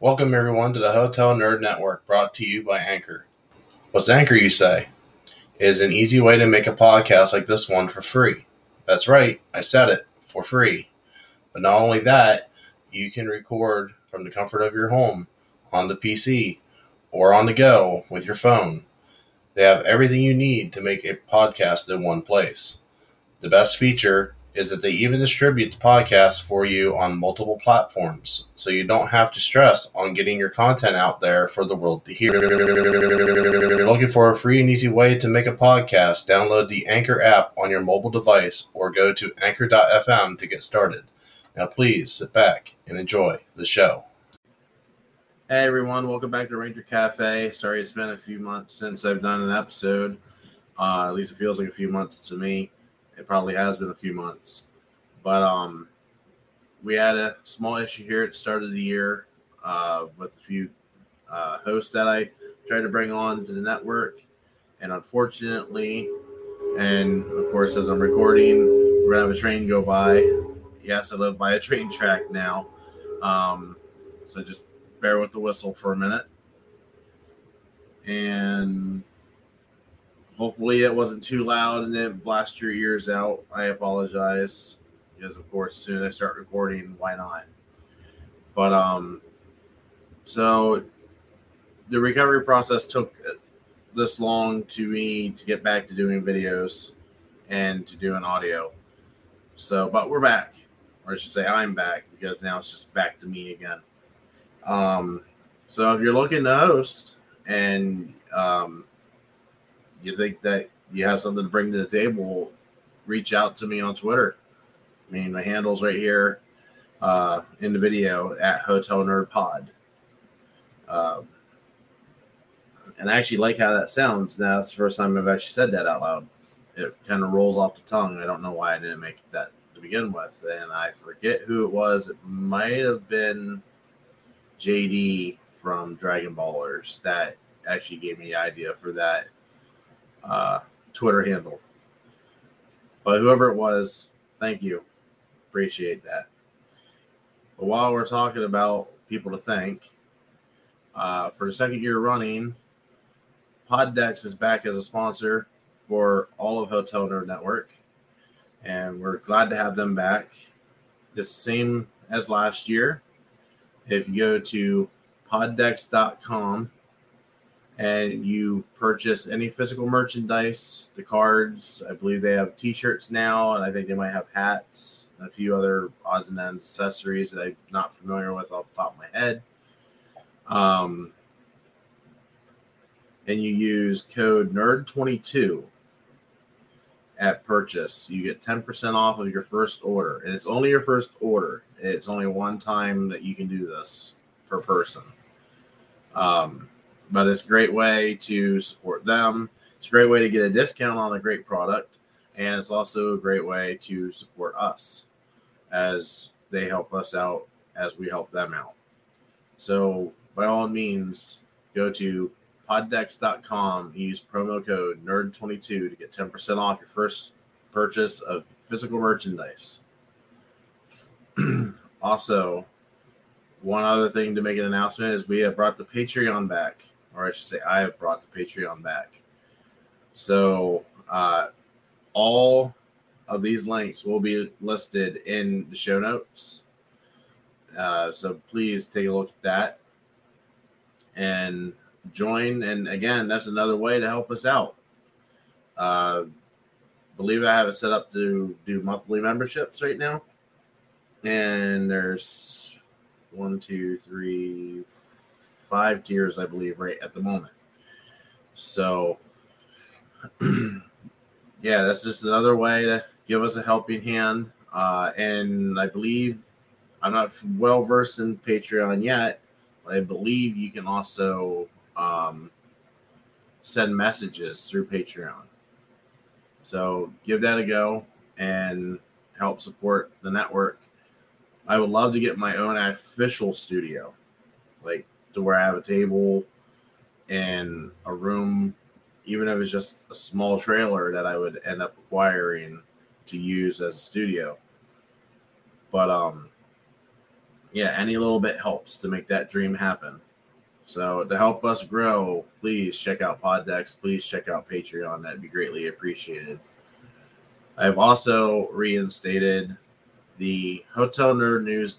Welcome, everyone, to the Hotel Nerd Network brought to you by Anchor. What's Anchor, you say? It is an easy way to make a podcast like this one for free. That's right, I said it for free. But not only that, you can record from the comfort of your home, on the PC, or on the go with your phone. They have everything you need to make a podcast in one place. The best feature is that they even distribute the podcast for you on multiple platforms, so you don't have to stress on getting your content out there for the world to hear. If you're looking for a free and easy way to make a podcast, download the Anchor app on your mobile device or go to anchor.fm to get started. Now, please sit back and enjoy the show. Hey everyone, welcome back to Ranger Cafe. Sorry it's been a few months since I've done an episode. Uh, at least it feels like a few months to me. It probably has been a few months, but um, we had a small issue here at the start of the year uh, with a few uh, hosts that I tried to bring on to the network, and unfortunately, and of course, as I'm recording, we're gonna have a train go by. Yes, I live by a train track now, um, so just bear with the whistle for a minute, and Hopefully, it wasn't too loud and didn't blast your ears out. I apologize because, of course, as soon as I start recording, why not? But um, so the recovery process took this long to me to get back to doing videos and to doing audio. So, but we're back, or I should say, I'm back because now it's just back to me again. Um, so if you're looking to host and um, you think that you have something to bring to the table, reach out to me on Twitter. I mean, my handle's right here uh, in the video at Hotel Nerd Pod. Um, and I actually like how that sounds. Now it's the first time I've actually said that out loud. It kind of rolls off the tongue. I don't know why I didn't make that to begin with, and I forget who it was. It might have been JD from Dragon Ballers that actually gave me the idea for that uh, Twitter handle. But whoever it was, thank you. Appreciate that. But while we're talking about people to thank, uh, for the second year running, Poddex is back as a sponsor for all of Hotel Nerd Network. And we're glad to have them back. The same as last year. If you go to poddex.com and you purchase any physical merchandise, the cards. I believe they have T-shirts now, and I think they might have hats and a few other odds and ends accessories that I'm not familiar with off the top of my head. Um, and you use code NERD22 at purchase, you get 10% off of your first order. And it's only your first order. It's only one time that you can do this per person. Um, but it's a great way to support them. It's a great way to get a discount on a great product, and it's also a great way to support us as they help us out as we help them out. So, by all means, go to poddex.com, use promo code NERD22 to get 10% off your first purchase of physical merchandise. also, one other thing to make an announcement is we have brought the Patreon back or I should say, I have brought the Patreon back. So uh, all of these links will be listed in the show notes. Uh, so please take a look at that and join. And again, that's another way to help us out. Uh, believe I have it set up to do monthly memberships right now. And there's one, two, three, five tiers, I believe, right at the moment. So, yeah, that's just another way to give us a helping hand. Uh, and I believe I'm not well versed in Patreon yet, but I believe you can also um, send messages through Patreon. So give that a go and help support the network. I would love to get my own official studio. Like to where I have a table and a room, even if it's just a small trailer that I would end up acquiring to use as a studio. But um, yeah, any little bit helps to make that dream happen. So to help us grow, please check out Poddex. Please check out Patreon. That'd be greatly appreciated. I've also reinstated the Hotel Nerd News,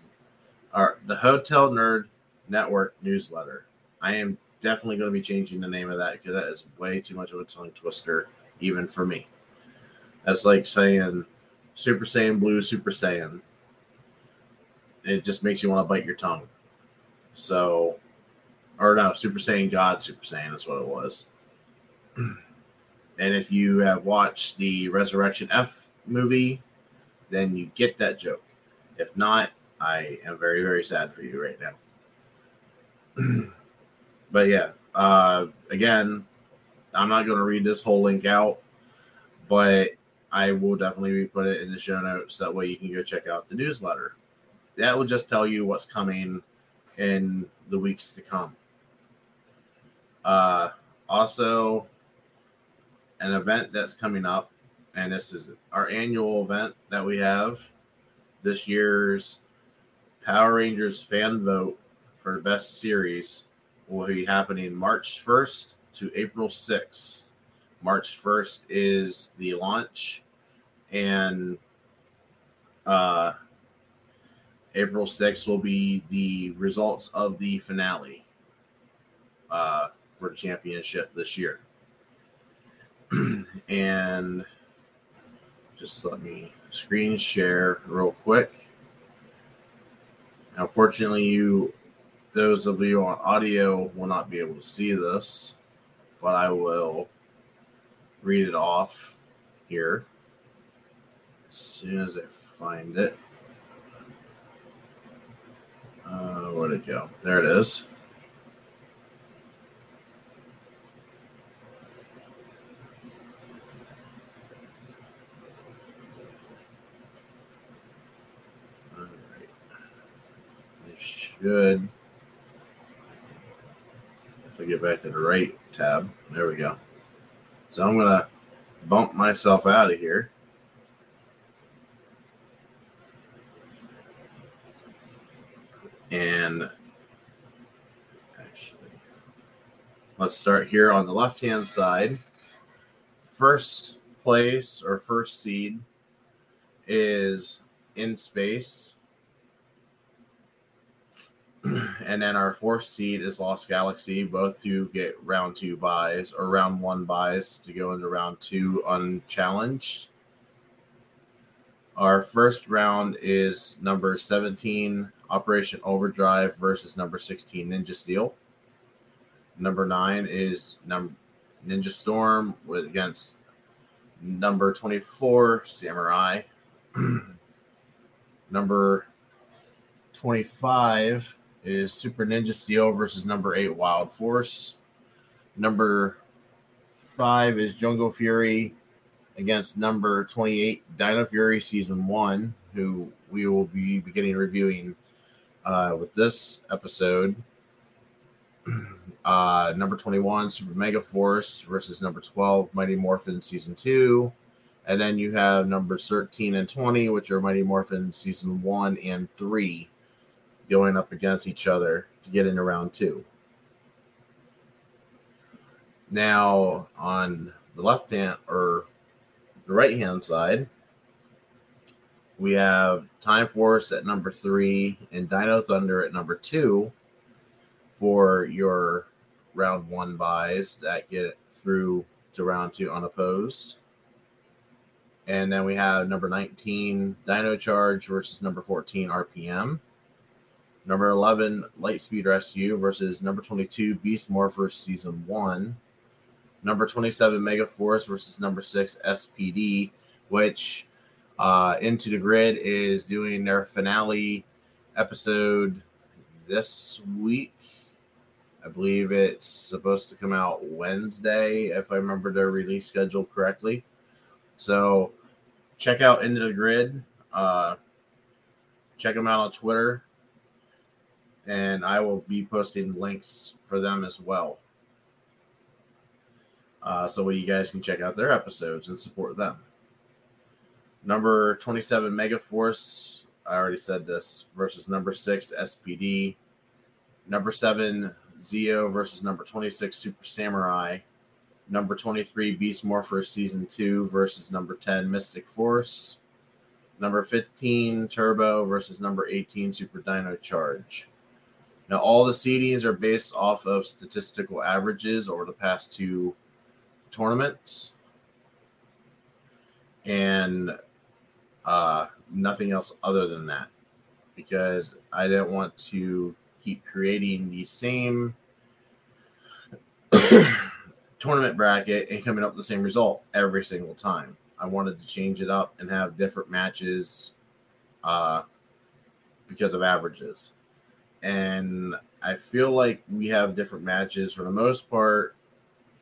or the Hotel Nerd Network newsletter. I am definitely going to be changing the name of that because that is way too much of a tongue twister, even for me. That's like saying Super Saiyan Blue, Super Saiyan. It just makes you want to bite your tongue. So, or no, Super Saiyan God, Super Saiyan, is what it was. And if you have watched the Resurrection F movie, then you get that joke. If not, I am very, very sad for you right now. but yeah, uh, again, I'm not going to read this whole link out, but I will definitely put it in the show notes. That way you can go check out the newsletter. That will just tell you what's coming in the weeks to come. Uh, also, an event that's coming up, and this is our annual event that we have. This year's Power Rangers fan vote for the best series will be happening March 1st to April 6th. March 1st is the launch, and uh, April 6th will be the results of the finale uh, for the championship this year. and just let me screen share real quick. Unfortunately, you those of you on audio will not be able to see this, but I will read it off here as soon as I find it. Uh, where'd it go? There it is. All right. I should. Get back to the right tab, there we go. So I'm gonna bump myself out of here. And actually, let's start here on the left hand side. First place or first seed is in space. and then our fourth seed is Lost Galaxy, both who get round two buys or round one buys to go into round two unchallenged. Our first round is number 17, Operation Overdrive versus number 16, Ninja Steel. Number nine is num- Ninja Storm with against number 24, Samurai. number 25 is Super Ninja Steel versus number eight Wild Force. Number five is Jungle Fury against number 28 Dino Fury Season 1, who we will be beginning reviewing uh, with this episode. Uh, number 21 Super Mega Force versus number 12 Mighty Morphin Season 2. And then you have numbers 13 and 20, which are Mighty Morphin Season 1 and 3 going up against each other to get into round two. Now, on the left hand or the right hand side, we have Time Force at number three and Dino Thunder at number two for your round one buys that get through to round two unopposed. And then we have number 19 Dino Charge versus number 14 RPM. Number 11, Lightspeed Rescue versus number 22, Beast Morphers Season 1. Number 27, Mega Force versus number 6, SPD, which uh, Into the Grid is doing their finale episode this week. I believe it's supposed to come out Wednesday, if I remember their release schedule correctly. So check out Into the Grid. Uh, check them out on Twitter and I will be posting links for them as well. Uh, so you guys can check out their episodes and support them. Number 27, Mega Force I already said this, versus number six, SPD. Number seven, Zeo versus number 26, Super Samurai. Number 23, Beast Morpher Season 2 versus number 10, Mystic Force. Number 15, Turbo versus number 18, Super Dino Charge. Now, all the seedings are based off of statistical averages over the past two tournaments. And uh, nothing else other than that because I didn't want to keep creating the same tournament bracket and coming up with the same result every single time. I wanted to change it up and have different matches uh, because of averages. And I feel like we have different matches for the most part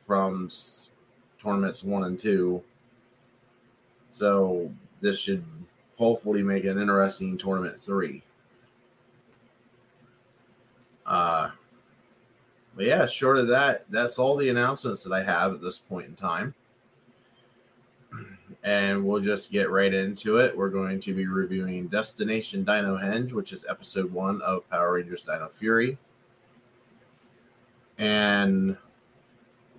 from tournaments one and two. So this should hopefully make an interesting tournament three. Uh, but yeah, short of that, that's all the announcements that I have at this point in time. And we'll just get right into it. We're going to be reviewing Destination Dino Henge, which is episode one of Power Rangers Dino Fury. And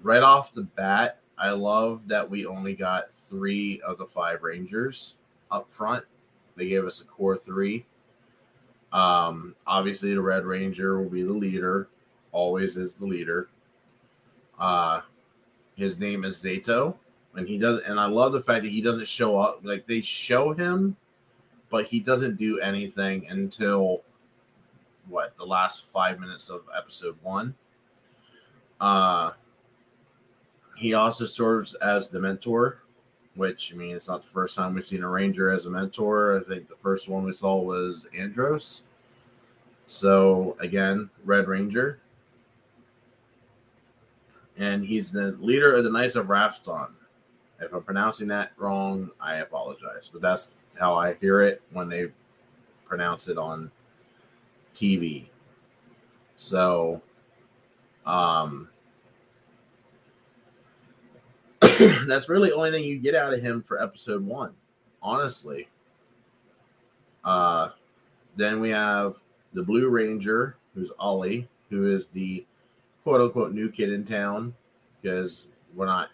right off the bat, I love that we only got three of the five Rangers up front. They gave us a core three. Um, obviously, the Red Ranger will be the leader, always is the leader. Uh, his name is Zayto, and he does. And I love the fact that he doesn't show up. Like they show him, but he doesn't do anything until what the last five minutes of episode one. Uh, he also serves as the mentor which I mean, it's not the first time we've seen a Ranger as a mentor. I think the first one we saw was Andros. So again, Red Ranger. And he's the leader of the Knights of Rafkon. If I'm pronouncing that wrong, I apologize. But that's how I hear it when they pronounce it on TV. So um that's really the only thing you get out of him for episode one, honestly. Uh, then we have the Blue Ranger, who's Ollie, who is the quote unquote new kid in town, because we're not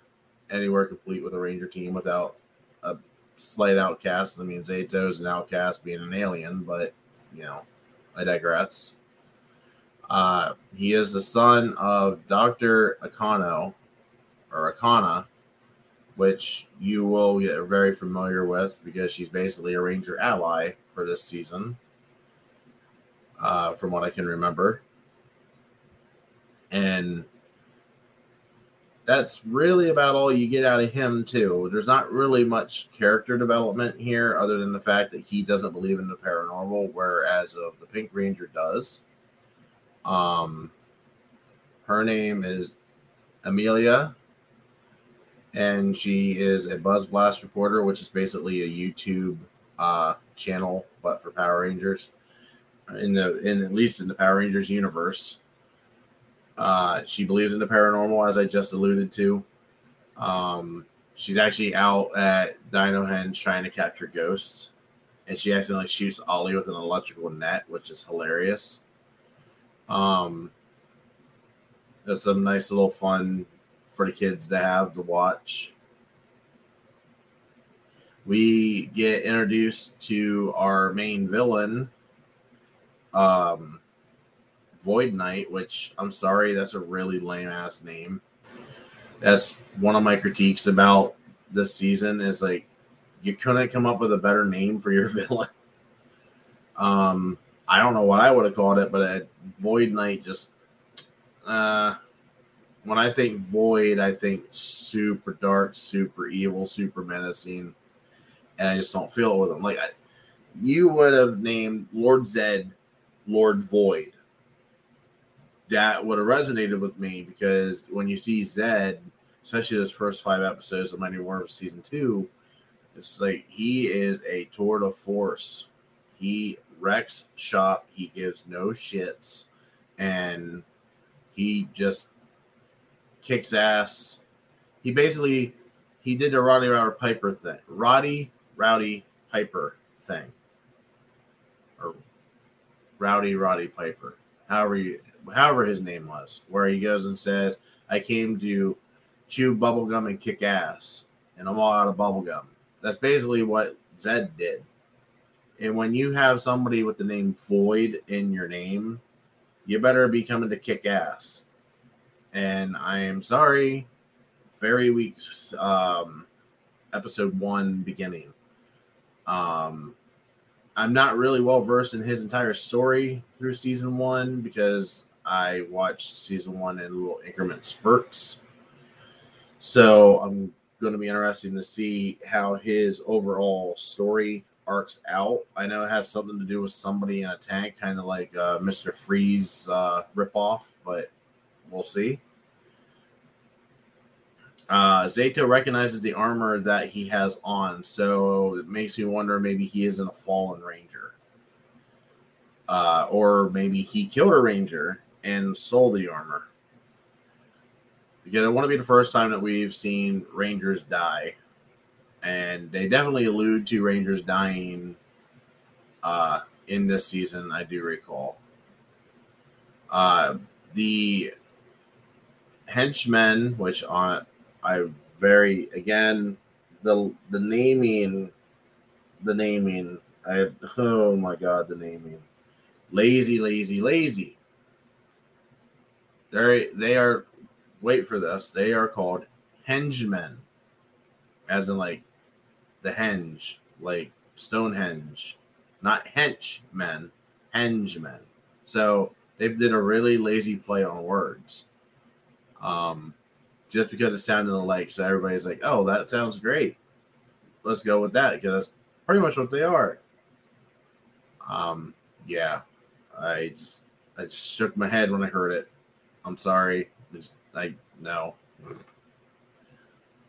anywhere complete with a Ranger team without a slight outcast. I mean, Zayto's an outcast being an alien, but you know, I digress. Uh, he is the son of Dr. Akano or Akana, which you will get very familiar with because she's basically a Ranger ally for this season, uh, from what I can remember. And that's really about all you get out of him, too. There's not really much character development here other than the fact that he doesn't believe in the paranormal, whereas of the Pink Ranger does. Um, her name is Amelia and she is a Buzz Blast reporter, which is basically a YouTube uh, channel, but for Power Rangers. In the in at least in the Power Rangers universe, uh, she believes in the paranormal, as I just alluded to. Um, she's actually out at Dino Henge trying to capture ghosts, and she accidentally shoots Ollie with an electrical net, which is hilarious. Um, there's some nice little fun for the kids to have to watch. We get introduced to our main villain, um, Void Knight, which I'm sorry, that's a really lame ass name. That's one of my critiques about this season is like you couldn't come up with a better name for your villain. Um, I don't know what I would have called it, but Void Knight just uh when I think Void, I think super dark, super evil, super menacing, and I just don't feel it with him. Like I, you would have named Lord Zed Lord Void. That would have resonated with me because when you see Zed, especially those first five episodes of Mighty Morphin season two, it's like he is a tour de force. He wrecks shop. He gives no shits, and he just kicks ass. He basically he did the Roddy Rowdy Piper thing. Roddy Rowdy Piper thing. Or Rowdy Roddy Piper, however you, however his name was, where he goes and says, "I came to chew bubblegum and kick ass, and I'm all out of bubblegum." That's basically what Zed did. And when you have somebody with the name Void in your name, you better be coming to kick ass. And I am sorry, very weak um, episode one beginning. Um, I'm not really well versed in his entire story through season one because I watched season one in little increment spurts. So I'm going to be interesting to see how his overall story arcs out. I know it has something to do with somebody in a tank, kind of like uh, Mr. Freeze uh, ripoff, but we'll see. Uh, Zayto recognizes the armor that he has on, so it makes me wonder maybe he isn't a fallen ranger. Uh, or maybe he killed a ranger and stole the armor. Because it wouldn't be the first time that we've seen rangers die. And they definitely allude to rangers dying uh, in this season, I do recall. Uh, the henchmen, which on I very again the the naming the naming I oh my god the naming lazy lazy lazy they they are wait for this they are called hengemen as in like the henge like Stonehenge not henchmen hengemen so they did a really lazy play on words um just because it sounded like so everybody's like, oh, that sounds great. Let's go with that because that's pretty much what they are. Um, yeah, I just I just shook my head when I heard it. I'm sorry. Just I no.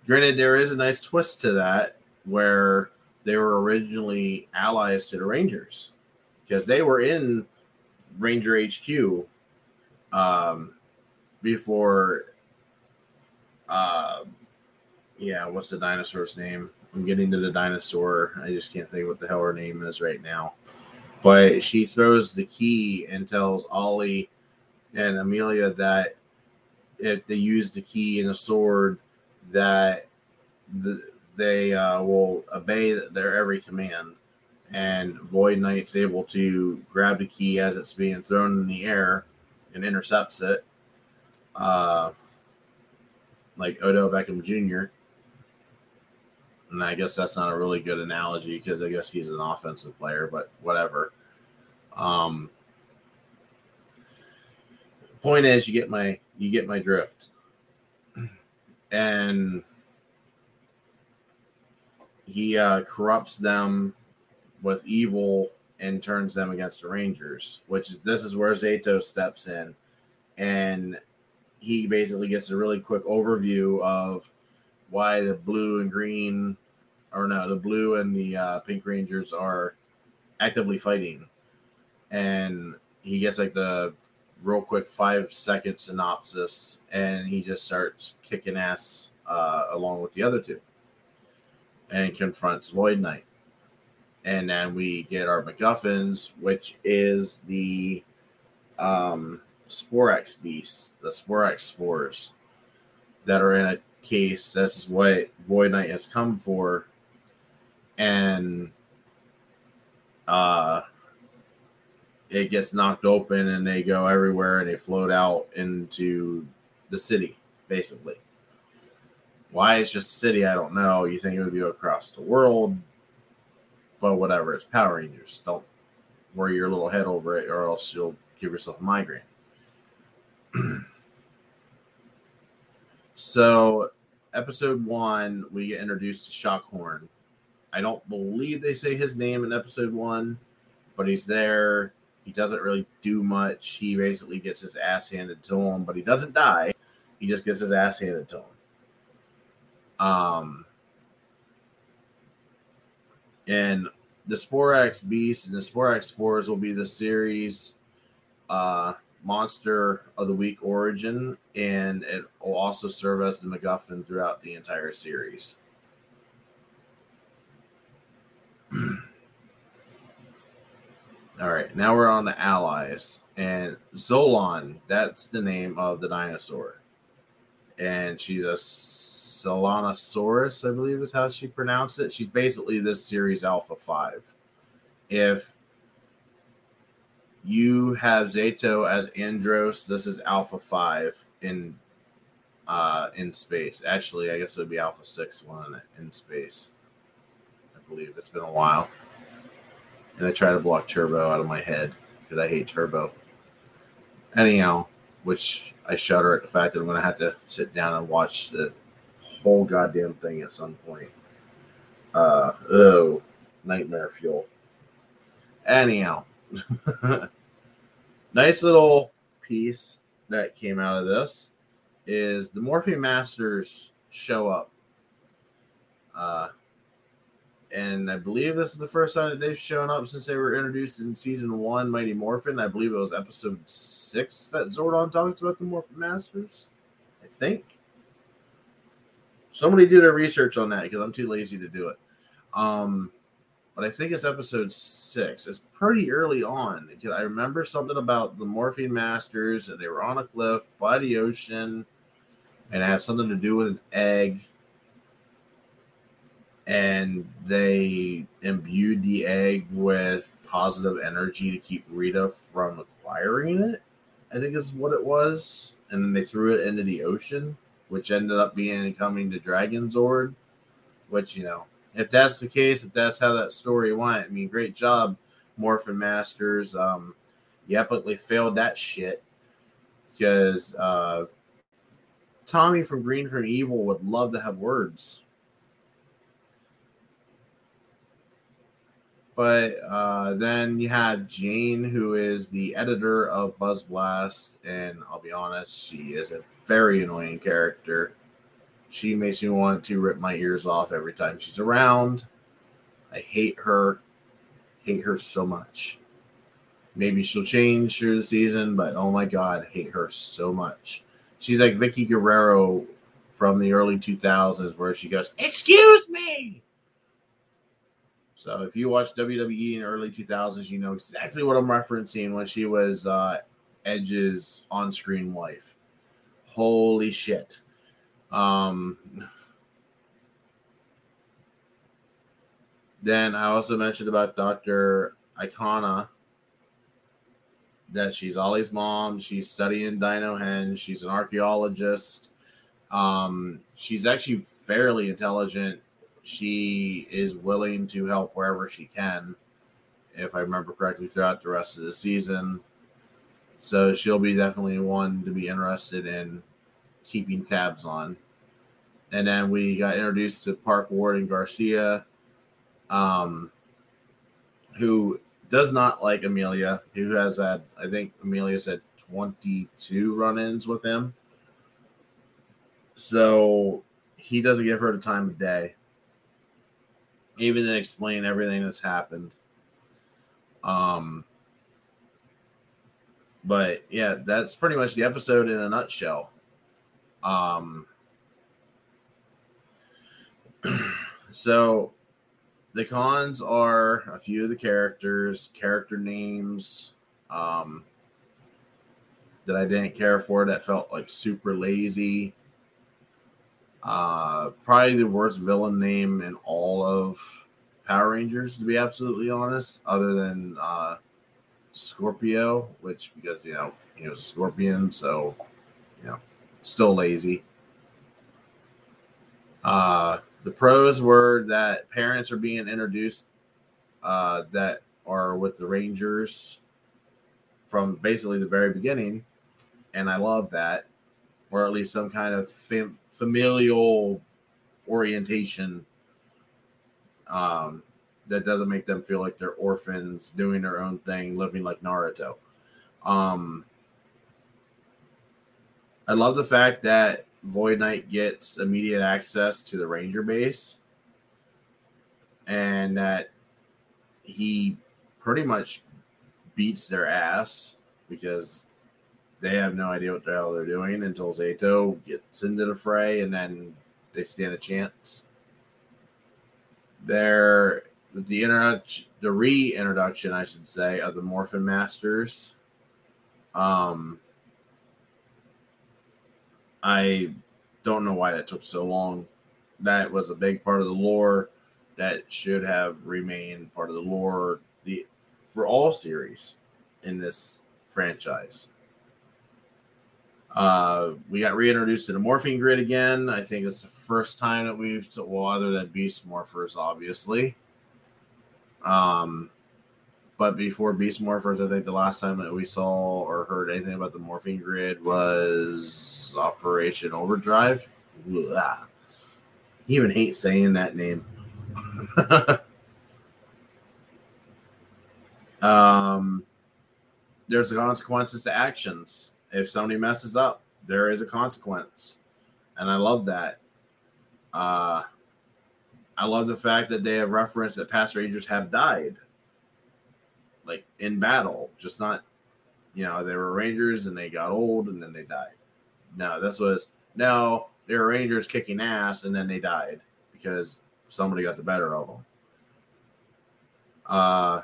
Granted, there is a nice twist to that where they were originally allies to the Rangers because they were in Ranger HQ um, before uh, yeah, what's the dinosaur's name? I'm getting to the dinosaur. I just can't think what the hell her name is right now. But she throws the key and tells Ollie and Amelia that if they use the key and a sword, that the, they uh, will obey their every command. And Void Knight's able to grab the key as it's being thrown in the air and intercepts it. Uh, like Odell Beckham Jr. And I guess that's not a really good analogy because I guess he's an offensive player, but whatever. Um, point is, you get my you get my drift, and he uh, corrupts them with evil and turns them against the Rangers, which is this is where Zayto steps in, and he basically gets a really quick overview of why the blue and green, or no, the blue and the uh, pink Rangers are actively fighting, and he gets like the real quick five second synopsis, and he just starts kicking ass uh, along with the other two, and confronts Void Knight. And then we get our MacGuffins, which is the um, Sporix beasts, the Sporix spores that are in a case. This is what Void Knight has come for. And uh it gets knocked open and they go everywhere and they float out into the city, basically. Why it's just a city, I don't know. You think it would be across the world, but whatever. It's Power Rangers. Don't worry your little head over it, or else you'll give yourself a migraine. so, episode one, we get introduced to Shockhorn. I don't believe they say his name in episode one, but he's there. He doesn't really do much. He basically gets his ass handed to him, but he doesn't die. He just gets his ass handed to him. Um, and the Sporix Beast and the Sporix Spores will be the series uh, monster of the week origin, and it will also serve as the MacGuffin throughout the entire series. All right, now we're on the allies. And Solon, that's the name of the dinosaur. And she's a Solanosaurus, I believe is how she pronounced it. She's basically this series Alpha 5. If you have Zayto as Andros, this is Alpha 5 in uh in space. Actually, I guess it would be Alpha 6 one in space. I believe it's been a while. And I try to block Turbo out of my head because I hate Turbo. Anyhow, which I shudder at the fact that I'm going to have to sit down and watch the whole goddamn thing at some point. Uh, oh, nightmare fuel. Anyhow, nice little piece that came out of this is the Morphin Masters show up. Uh, and I believe this is the first time that they've shown up since they were introduced in season one, Mighty Morphin. I believe it was episode six that Zordon talks about the Morphin Masters. I think. Somebody do their research on that because I'm too lazy to do it. Um, but I think it's episode six. It's pretty early on. I remember something about the Morphin Masters and they were on a cliff by the ocean, and it had something to do with an egg and they imbued the egg with positive energy to keep Rita from acquiring it. I think is what it was, and then they threw it into the ocean, which ended up being coming to Dragon Zord. Which you know, if that's the case, if that's how that story went, I mean, great job, Morphin Masters. Um, you epically failed that shit because uh, Tommy from Green from Evil would love to have words But uh, then you have Jane, who is the editor of Buzz Blast, and I'll be honest, she is a very annoying character. She makes me want to rip my ears off every time she's around. I hate her, hate her so much. Maybe she'll change through the season, but oh my god, I hate her so much. She's like Vickie Guerrero from the early 2000s, where she goes, "Excuse me." So if you watch WWE in early 2000s, you know exactly what I'm referencing when she was uh, Edge's on-screen wife. Holy shit. Um, then I also mentioned about Dr. Icona that she's Ollie's mom. She's studying Dino Hen. She's an archaeologist. Um, she's actually fairly intelligent she is willing to help wherever she can, if I remember correctly, throughout the rest of the season. So she'll be definitely one to be interested in keeping tabs on. And then we got introduced to Park Warden Garcia, um, who does not like Amelia, who has had, I think Amelia said 22 run ins with him. So he doesn't give her the time of day even then explain everything that's happened. Um, but yeah, that's pretty much the episode in a nutshell. Um, so the cons are a few of the characters, character names, um, that I didn't care for that felt like super lazy. Uh, probably the worst villain name in all of Power Rangers, to be absolutely honest, other than uh, Scorpio, which because you know he was a scorpion, so you know, still lazy. Uh, the pros were that parents are being introduced uh, that are with the Rangers from basically the very beginning, and I love that, or at least some kind of fam- familial orientation um, that doesn't make them feel like they're orphans doing their own thing, living like Naruto. Um, I love the fact that Void Knight gets immediate access to the Ranger base and that he pretty much beats their ass because they have no idea what the hell they're doing until Zayto gets into the fray and then they stand a chance. They're with the introduction, the reintroduction, I should say, of the Morphin Masters. Um, I don't know why that took so long. That was a big part of the lore that should have remained part of the lore the for all series in this franchise. Uh, we got reintroduced to the morphing grid again. I think it's the first time that we've, well, other than beast morphers, obviously. Um, but before beast morphers, I think the last time that we saw or heard anything about the morphing grid was Operation Overdrive. Blah. Even hate saying that name. um, there's consequences to actions. If somebody messes up, there is a consequence, and I love that. Uh, I love the fact that they have referenced that past Rangers have died, like in battle, just not, you know, they were Rangers and they got old and then they died. No, this was no, they were Rangers kicking ass and then they died because somebody got the better of them. Uh,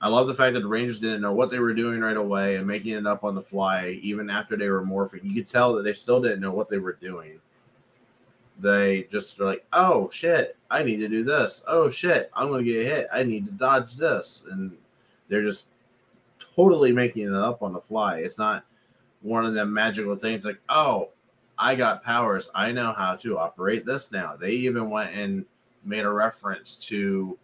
I love the fact that the Rangers didn't know what they were doing right away and making it up on the fly, even after they were morphing. You could tell that they still didn't know what they were doing. They just were like, oh shit, I need to do this. Oh shit, I'm going to get hit. I need to dodge this. And they're just totally making it up on the fly. It's not one of them magical things like, oh, I got powers. I know how to operate this now. They even went and made a reference to,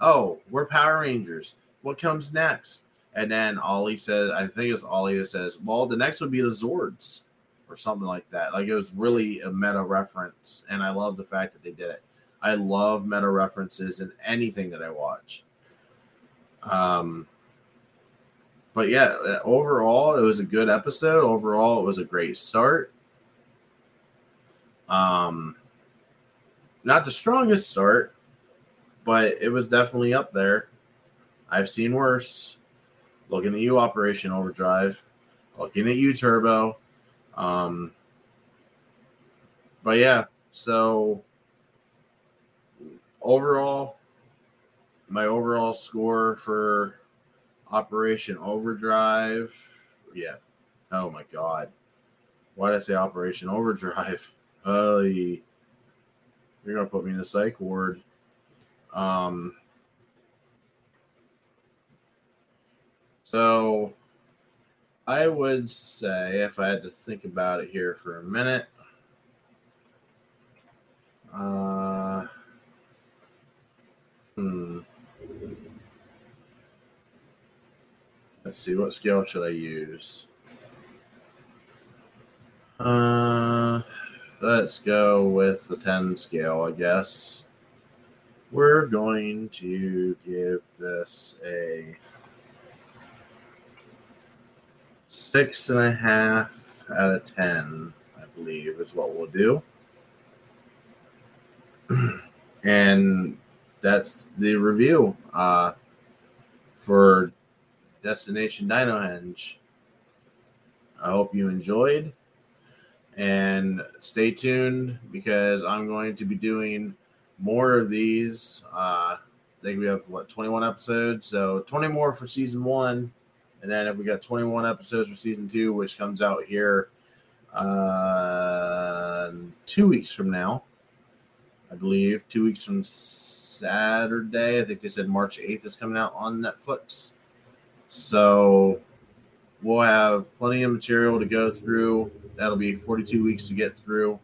oh, we're Power Rangers. What comes next? And then Ollie says, I think it's Ollie that says, well, the next would be the Zords or something like that. Like it was really a meta reference. And I love the fact that they did it. I love meta references in anything that I watch. Um, but yeah, overall, it was a good episode. Overall, it was a great start. Um, not the strongest start, but it was definitely up there. I've seen worse. Looking at you, Operation Overdrive. Looking at you, Turbo. Um, but yeah, so overall, my overall score for Operation Overdrive. Yeah. Oh my God. Why did I say Operation Overdrive? Oh, you're gonna put me in the psych ward. Um. So, I would say if I had to think about it here for a minute. Uh. Hmm. Let's see, what scale should I use? Uh, let's go with the 10 scale, I guess. We're going to give this a six and a half out of 10, I believe, is what we'll do. and that's the review uh, for Destination Dino Dinohenge. I hope you enjoyed. And stay tuned because I'm going to be doing more of these. Uh, I think we have what 21 episodes, so 20 more for season one, and then if we got 21 episodes for season two, which comes out here uh, two weeks from now, I believe, two weeks from Saturday. I think they said March 8th is coming out on Netflix. So we'll have plenty of material to go through. That'll be 42 weeks to get through.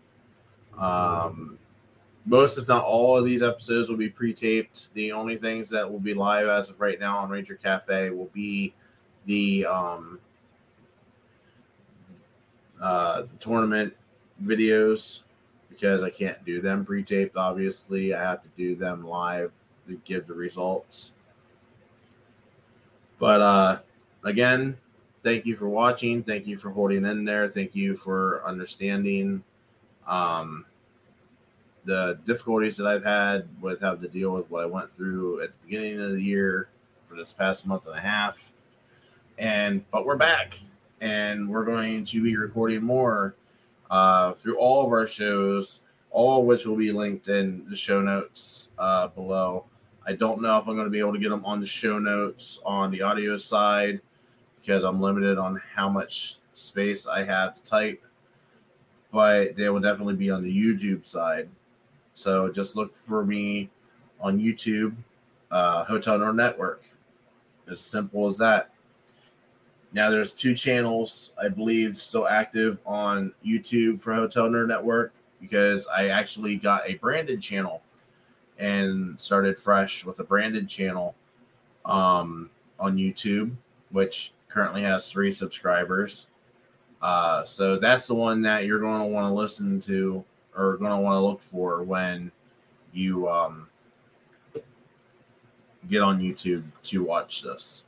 Um, most, if not all, of these episodes will be pre-taped. The only things that will be live as of right now on Ranger Cafe will be the um, uh, the tournament videos because I can't do them pre-taped. Obviously, I have to do them live to give the results. But uh, again, thank you for watching. Thank you for holding in there. Thank you for understanding um, the difficulties that I've had with having to deal with what I went through at the beginning of the year for this past month and a half. And but we're back, and we're going to be recording more uh, through all of our shows, all of which will be linked in the show notes uh, below. I don't know if I'm going to be able to get them on the show notes on the audio side because I'm limited on how much space I have to type, but they will definitely be on the YouTube side. So just look for me on YouTube, uh, Hotel Nerd Network. As simple as that. Now there's two channels I believe still active on YouTube for Hotel Nerd Network because I actually got a branded channel and started fresh with a branded channel um, on YouTube, which currently has three subscribers. Uh, so that's the one that you're going to want to listen to or going to want to look for when you um, get on YouTube to watch this.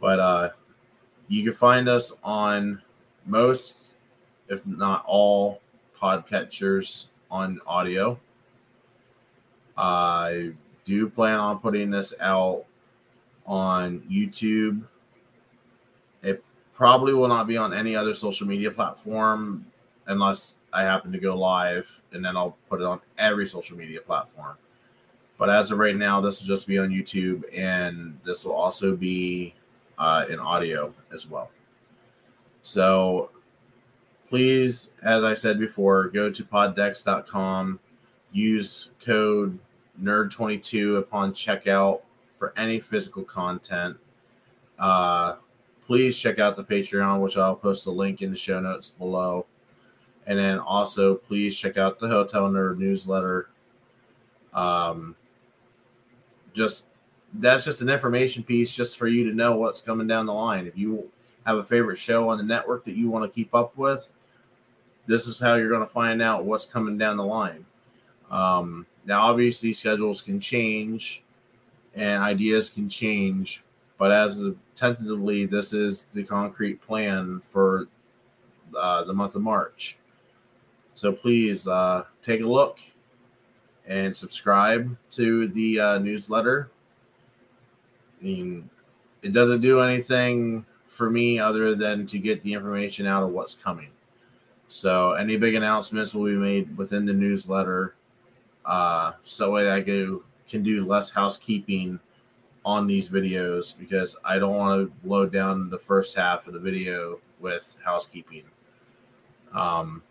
But uh, you can find us on most, if not all, podcatchers on audio. I do plan on putting this out on YouTube. It probably will not be on any other social media platform unless I happen to go live, and then I'll put it on every social media platform. But as of right now, this will just be on YouTube, and this will also be uh, in audio as well. So please, as I said before, go to poddex.com, use code nerd22 upon checkout for any physical content. Uh, please check out the Patreon, which I'll post the link in the show notes below. And then also, please check out the Hotel Nerd newsletter. Um, just that's just an information piece just for you to know what's coming down the line. If you have a favorite show on the network that you want to keep up with, this is how you're going to find out what's coming down the line. Um, now, obviously, schedules can change and ideas can change, but as of tentatively, this is the concrete plan for uh, the month of March. So please uh, take a look and subscribe to the uh, newsletter. I mean, it doesn't do anything for me other than to get the information out of what's coming. So any big announcements will be made within the newsletter uh, so that I go, can do less housekeeping on these videos because I don't want to load down the first half of the video with housekeeping. Um,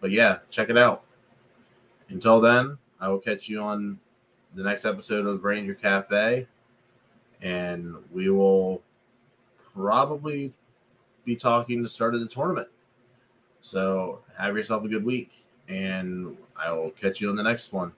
but yeah, check it out. Until then, I will catch you on the next episode of Ranger Cafe, and we will probably be talking the start of the tournament. So have yourself a good week, and I will catch you on the next one.